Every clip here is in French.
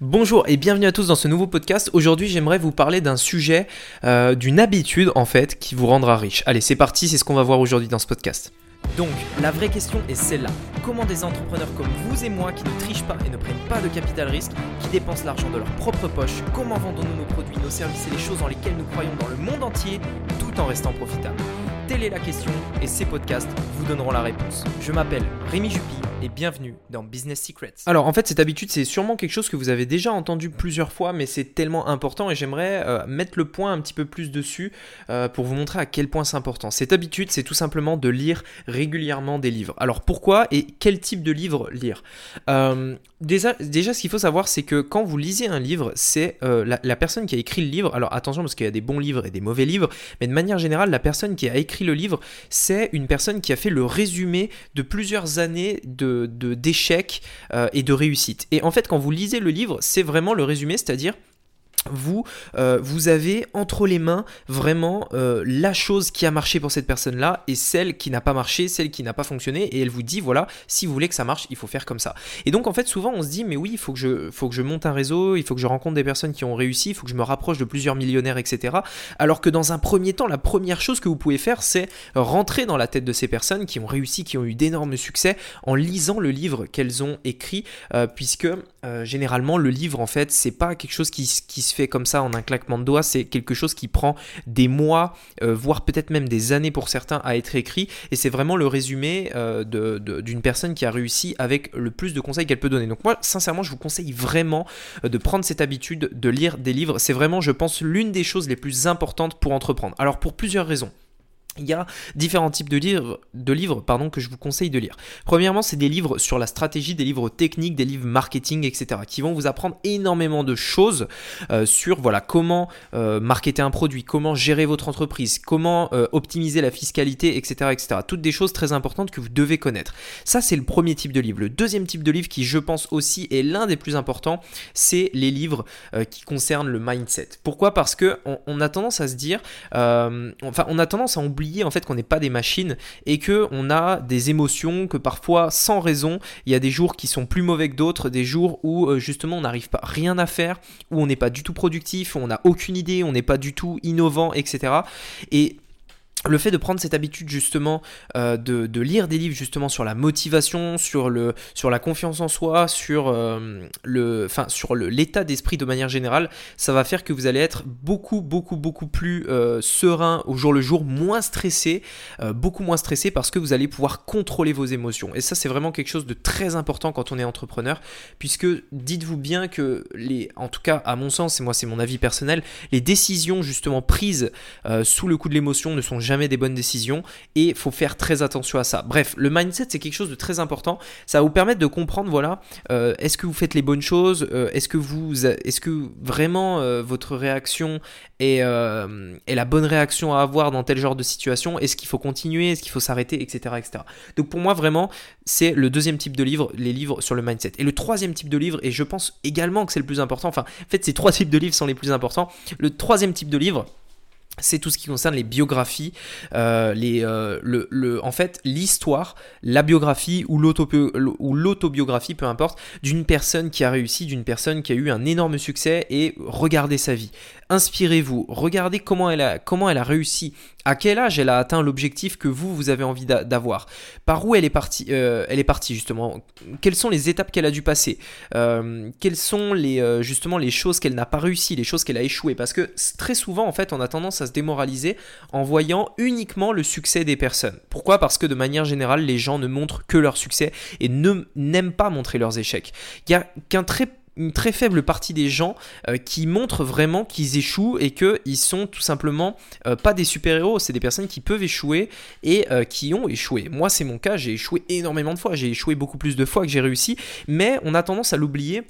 Bonjour et bienvenue à tous dans ce nouveau podcast. Aujourd'hui, j'aimerais vous parler d'un sujet, euh, d'une habitude en fait, qui vous rendra riche. Allez, c'est parti, c'est ce qu'on va voir aujourd'hui dans ce podcast. Donc, la vraie question est celle-là. Comment des entrepreneurs comme vous et moi qui ne trichent pas et ne prennent pas de capital risque, qui dépensent l'argent de leur propre poche, comment vendons-nous nos produits, nos services et les choses dans lesquelles nous croyons dans le monde entier, tout en restant profitables? Telle est la question et ces podcasts vous donneront la réponse. Je m'appelle Rémi Jupy et bienvenue dans Business Secrets. Alors en fait cette habitude c'est sûrement quelque chose que vous avez déjà entendu plusieurs fois mais c'est tellement important et j'aimerais euh, mettre le point un petit peu plus dessus euh, pour vous montrer à quel point c'est important. Cette habitude c'est tout simplement de lire régulièrement des livres. Alors pourquoi et quel type de livre lire? Euh, déjà, ce qu'il faut savoir c'est que quand vous lisez un livre c'est la, la personne qui a écrit le livre, alors attention parce qu'il y a des bons livres et des mauvais livres, mais de manière générale la personne qui a écrit le livre, c'est une personne qui a fait le résumé de plusieurs années de d'échecs euh, et de réussites. Et en fait, quand vous lisez le livre, c'est vraiment le résumé, c'est-à-dire vous, euh, vous avez entre les mains vraiment euh, la chose qui a marché pour cette personne-là et celle qui n'a pas marché, celle qui n'a pas fonctionné, et elle vous dit voilà, si vous voulez que ça marche, il faut faire comme ça. Et donc en fait, souvent on se dit mais oui, il faut que je, faut que je monte un réseau, il faut que je rencontre des personnes qui ont réussi, il faut que je me rapproche de plusieurs millionnaires, etc. Alors que dans un premier temps, la première chose que vous pouvez faire, c'est rentrer dans la tête de ces personnes qui ont réussi, qui ont eu d'énormes succès, en lisant le livre qu'elles ont écrit, euh, puisque généralement le livre en fait, c'est pas quelque chose qui, qui se fait comme ça en un claquement de doigts, c'est quelque chose qui prend des mois, euh, voire peut-être même des années pour certains à être écrit, et c'est vraiment le résumé euh, d'une personne qui a réussi avec le plus de conseils qu'elle peut donner. Donc moi, sincèrement, je vous conseille vraiment euh, de prendre cette habitude de lire des livres. C'est vraiment, je pense, l'une des choses les plus importantes pour entreprendre. Alors pour plusieurs raisons il y a différents types de livres, de livres pardon, que je vous conseille de lire. Premièrement, c'est des livres sur la stratégie, des livres techniques, des livres marketing, etc. qui vont vous apprendre énormément de choses euh, sur voilà, comment euh, marketer un produit, comment gérer votre entreprise, comment euh, optimiser la fiscalité, etc., etc. Toutes des choses très importantes que vous devez connaître. Ça, c'est le premier type de livre. Le deuxième type de livre qui, je pense aussi, est l'un des plus importants, c'est les livres qui concernent le mindset. Pourquoi? Parce que on, a tendance à se dire, enfin, on a tendance à oublier en fait qu'on n'est pas des machines et que on a des émotions que parfois sans raison il y a des jours qui sont plus mauvais que d'autres des jours où euh, justement on n'arrive pas rien à faire où on n'est pas du tout productif où on n'a aucune idée on n'est pas du tout innovant etc et le fait de prendre cette habitude justement euh, de, lire des livres justement sur la motivation, sur, la confiance en soi, sur euh, le, sur l'état d'esprit de manière générale, ça va faire que vous allez être beaucoup beaucoup beaucoup plus euh, serein au jour le jour, moins stressé, beaucoup moins stressé parce que vous allez pouvoir contrôler vos émotions. Et ça c'est vraiment quelque chose de très important quand on est entrepreneur, puisque dites-vous bien que les, en tout cas à mon sens, et moi c'est mon avis personnel, les décisions justement prises sous le coup de l'émotion ne sont jamais jamais des bonnes décisions et faut faire très attention à ça. Bref, le mindset c'est quelque chose de très important. Ça va vous permettre de comprendre voilà, euh, est-ce que vous faites les bonnes choses, euh, est-ce que vous, est-ce que vraiment euh, votre réaction est, est, la bonne réaction à avoir dans tel genre de situation, est-ce qu'il faut continuer, est-ce qu'il faut s'arrêter, etc., etc. Donc pour moi vraiment c'est le deuxième type de livre, les livres sur le mindset. Et le troisième type de livre, et je pense également que c'est le plus important, enfin en fait ces trois types de livres sont les plus importants. Le troisième type de livre c'est tout ce qui concerne les biographies, euh, les, euh, le, le, en fait l'histoire, la biographie ou l'autobiographie, peu importe, d'une personne qui a réussi, d'une personne qui a eu un énorme succès et regardez sa vie. Inspirez-vous, regardez comment elle, a, comment elle a réussi, à quel âge elle a atteint l'objectif que vous, vous avez envie d'avoir, par où elle est partie, euh, elle est partie justement, quelles sont les étapes qu'elle a dû passer, quelles sont les, justement les choses qu'elle n'a pas réussi, les choses qu'elle a échoué, parce que très souvent en fait on a tendance à se démoraliser en voyant uniquement le succès des personnes. Pourquoi? Parce que de manière générale les gens ne montrent que leur succès et n'aiment pas montrer leurs échecs. Il n'y a qu'un très faible partie des gens euh, qui montrent vraiment qu'ils échouent et qu'ils sont tout simplement euh, pas des super-héros, c'est des personnes qui peuvent échouer et euh, qui ont échoué. Moi c'est mon cas, j'ai échoué énormément de fois, j'ai échoué beaucoup plus de fois que j'ai réussi, mais on a tendance à l'oublier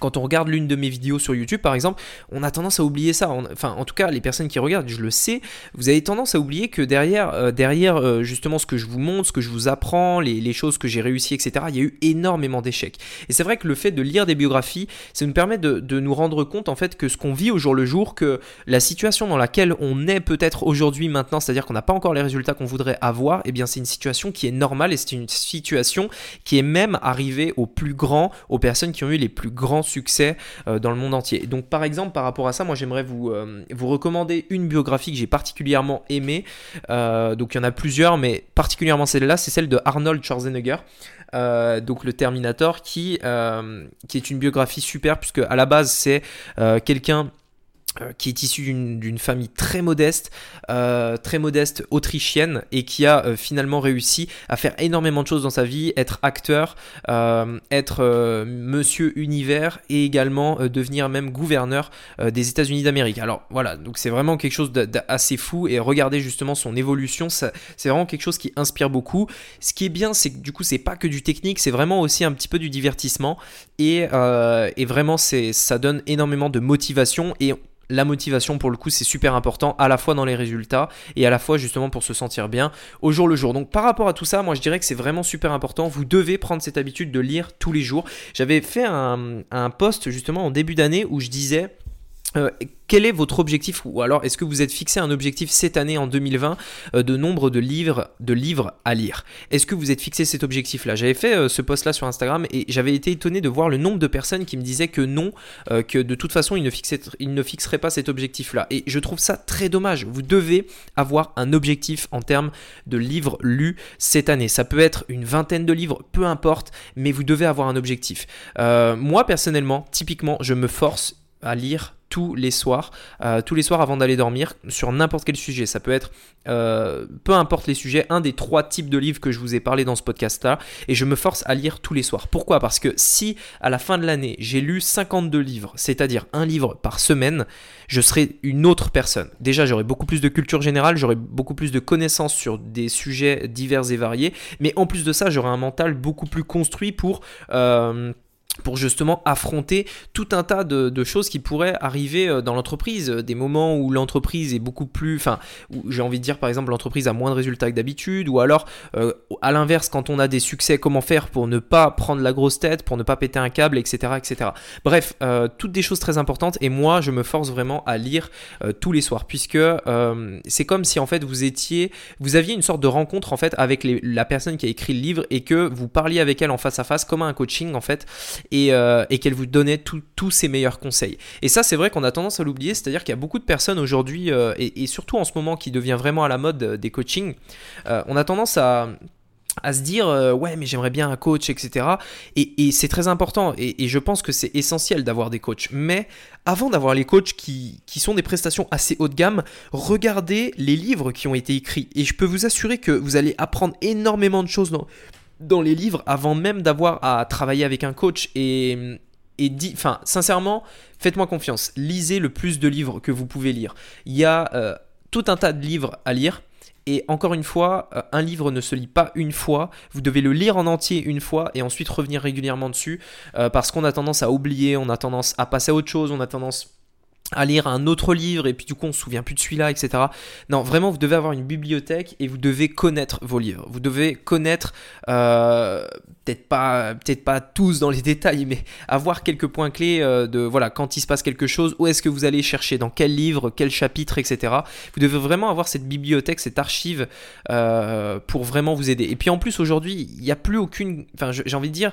quand on regarde l'une de mes vidéos sur YouTube, par exemple, on a tendance à oublier ça. Enfin, en tout cas, les personnes qui regardent, je le sais, vous avez tendance à oublier que derrière, euh, derrière euh, justement ce que je vous montre, ce que je vous apprends, les, choses que j'ai réussi, etc., il y a eu énormément d'échecs. Et c'est vrai que le fait de lire des biographies, ça nous permet de, nous rendre compte, en fait, que ce qu'on vit au jour le jour, que la situation dans laquelle on est peut-être aujourd'hui, maintenant, c'est-à-dire qu'on n'a pas encore les résultats qu'on voudrait avoir, eh bien, c'est une situation qui est normale et c'est une situation qui est même arrivée aux plus grands, aux personnes qui ont eu les plus grands succès dans le monde entier. Donc par exemple, par rapport à ça, moi j'aimerais vous, vous recommander une biographie que j'ai particulièrement aimée. donc il y en a plusieurs, mais particulièrement celle-là, c'est celle de Arnold Schwarzenegger. donc le Terminator, qui, qui est une biographie super, puisque à la base c'est quelqu'un euh, qui est issu d'une famille très modeste, euh, très modeste autrichienne et qui a euh, finalement réussi à faire énormément de choses dans sa vie, être acteur, être monsieur univers et également devenir même gouverneur des États-Unis d'Amérique. Alors voilà, donc c'est vraiment quelque chose d'assez fou et regardez justement son évolution, c'est vraiment quelque chose qui inspire beaucoup. Ce qui est bien, c'est que du coup c'est pas que du technique, c'est vraiment aussi un petit peu du divertissement et, et vraiment ça donne énormément de motivation et la motivation pour le coup c'est super important à la fois dans les résultats et à la fois justement pour se sentir bien au jour le jour. Donc par rapport à tout ça, moi je dirais que c'est vraiment super important. Vous devez prendre cette habitude de lire tous les jours. J'avais fait un, post justement en début d'année où je disais euh, quel est votre objectif ou alors est-ce que vous êtes fixé un objectif cette année en 2020 euh, de nombre de livres, de livres à lire? Est-ce que vous êtes fixé cet objectif-là? J'avais fait euh, ce post-là sur Instagram et j'avais été étonné de voir le nombre de personnes qui me disaient que non, que de toute façon ils ne, ils ne fixeraient pas cet objectif-là. Et je trouve ça très dommage. Vous devez avoir un objectif en termes de livres lus cette année. Ça peut être une vingtaine de livres, peu importe, mais vous devez avoir un objectif. moi personnellement, typiquement, je me force à lire tous les soirs, euh, tous les soirs avant d'aller dormir, sur n'importe quel sujet. Ça peut être, euh, peu importe les sujets, un des trois types de livres que je vous ai parlé dans ce podcast-là, et je me force à lire tous les soirs. Pourquoi? Parce que si à la fin de l'année, j'ai lu 52 livres, c'est-à-dire un livre par semaine, je serai une autre personne. Déjà, j'aurai beaucoup plus de culture générale, j'aurai beaucoup plus de connaissances sur des sujets divers et variés, mais en plus de ça, j'aurai un mental beaucoup plus construit pour... Euh, pour justement affronter tout un tas de, choses qui pourraient arriver euh, dans l'entreprise, des moments où l'entreprise est beaucoup plus, enfin, j'ai envie de dire par exemple l'entreprise a moins de résultats que d'habitude, ou alors euh, à l'inverse quand on a des succès, comment faire pour ne pas prendre la grosse tête, pour ne pas péter un câble, etc., etc. Bref, euh, toutes des choses très importantes et moi je me force vraiment à lire tous les soirs puisque c'est comme si en fait vous étiez, vous aviez une sorte de rencontre en fait avec la personne qui a écrit le livre et que vous parliez avec elle en face à face comme un coaching en fait euh, et, qu'elle vous donnait tous ses meilleurs conseils. Et ça, c'est vrai qu'on a tendance à l'oublier, c'est-à-dire qu'il y a beaucoup de personnes aujourd'hui, euh, et, surtout en ce moment qui devient vraiment à la mode euh, des coachings, on a tendance à se dire ouais mais j'aimerais bien un coach etc et, c'est très important et, je pense que c'est essentiel d'avoir des coachs. Mais avant d'avoir les coachs qui, sont des prestations assez haut de gamme regardez les livres qui ont été écrits. Et je peux vous assurer que vous allez apprendre énormément de choses dans les livres avant même d'avoir à travailler avec un coach et, dit, enfin, sincèrement, faites-moi confiance, lisez le plus de livres que vous pouvez lire. Il y a euh, tout un tas de livres à lire. Et encore une fois, euh, un livre ne se lit pas une fois, vous devez le lire en entier une fois et ensuite revenir régulièrement dessus, euh, parce qu'on a tendance à oublier, on a tendance à passer à autre chose, on a tendance à lire un autre livre et puis du coup on se souvient plus de celui-là, etc. Non, vraiment vous devez avoir une bibliothèque et vous devez connaître vos livres. Vous devez connaître, euh, peut-être pas, peut-être pas tous dans les détails, mais avoir quelques points clés euh, de voilà quand il se passe quelque chose, où est-ce que vous allez chercher, dans quel livre, quel chapitre, etc. Vous devez vraiment avoir cette bibliothèque, cette archive euh, pour vraiment vous aider. Et puis en plus aujourd'hui, il n'y a plus aucune, enfin j'ai envie de dire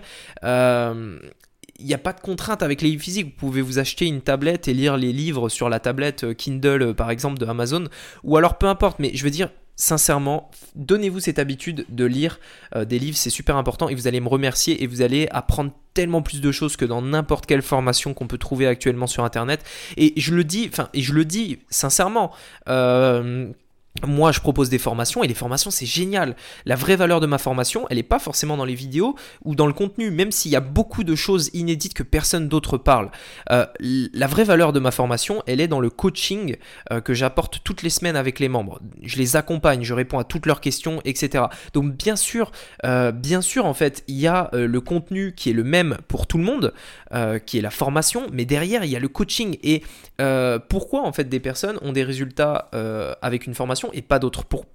il n'y a pas de contrainte avec les livres physiques. Vous pouvez vous acheter une tablette et lire les livres sur la tablette euh, Kindle, euh, par exemple, de Amazon. Ou alors, peu importe. Mais je veux dire, sincèrement, donnez-vous cette habitude de lire euh, des livres. C'est super important. Et vous allez me remercier et vous allez apprendre tellement plus de choses que dans n'importe quelle formation qu'on peut trouver actuellement sur Internet. Et je le dis, enfin, et je le dis sincèrement. Moi, je propose des formations et les formations, c'est génial. La vraie valeur de ma formation, elle n'est pas forcément dans les vidéos ou dans le contenu, même s'il y a beaucoup de choses inédites que personne d'autre parle. Euh, la vraie valeur de ma formation, elle est dans le coaching euh, que j'apporte toutes les semaines avec les membres. Je les accompagne, je réponds à toutes leurs questions, etc. Donc, bien sûr, euh, bien sûr, en fait, il y a le contenu qui est le même pour tout le monde, qui est la formation, mais derrière, il y a le coaching. Et pourquoi, en fait, des personnes ont des résultats avec une formation et pas d'autres. Pour,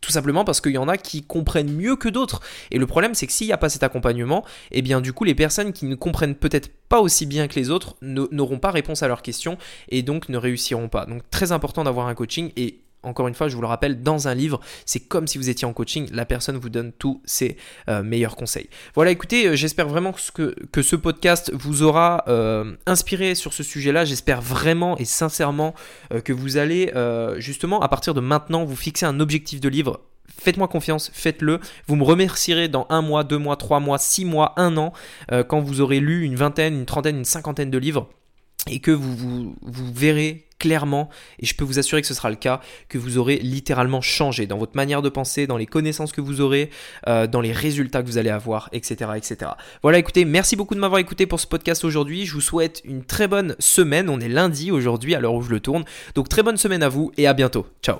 tout simplement parce qu'il y en a qui comprennent mieux que d'autres. Et le problème, c'est que s'il n'y a pas cet accompagnement, eh bien du coup, les personnes qui ne comprennent peut-être pas aussi bien que les autres n'auront pas réponse à leurs questions et donc ne réussiront pas. Donc très important d'avoir un coaching et encore une fois, je vous le rappelle, dans un livre, c'est comme si vous étiez en coaching, la personne vous donne tous ses euh, meilleurs conseils. Voilà, écoutez, euh, j'espère vraiment que, ce podcast vous aura euh, inspiré sur ce sujet-là. J'espère vraiment et sincèrement que vous allez justement, à partir de maintenant, vous fixer un objectif de livre Faites-moi confiance, faites-le. Vous me remercierez dans un mois, deux mois, trois mois, six mois, un an, quand vous aurez lu une vingtaine, une trentaine, une cinquantaine de livres et que vous, vous, verrez clairement, et je peux vous assurer que ce sera le cas, que vous aurez littéralement changé dans votre manière de penser, dans les connaissances que vous aurez, euh, dans les résultats que vous allez avoir, etc., etc. Voilà, écoutez, merci beaucoup de m'avoir écouté pour ce podcast aujourd'hui. Je vous souhaite une très bonne semaine. On est lundi aujourd'hui à l'heure où je le tourne. Donc très bonne semaine à vous et à bientôt. Ciao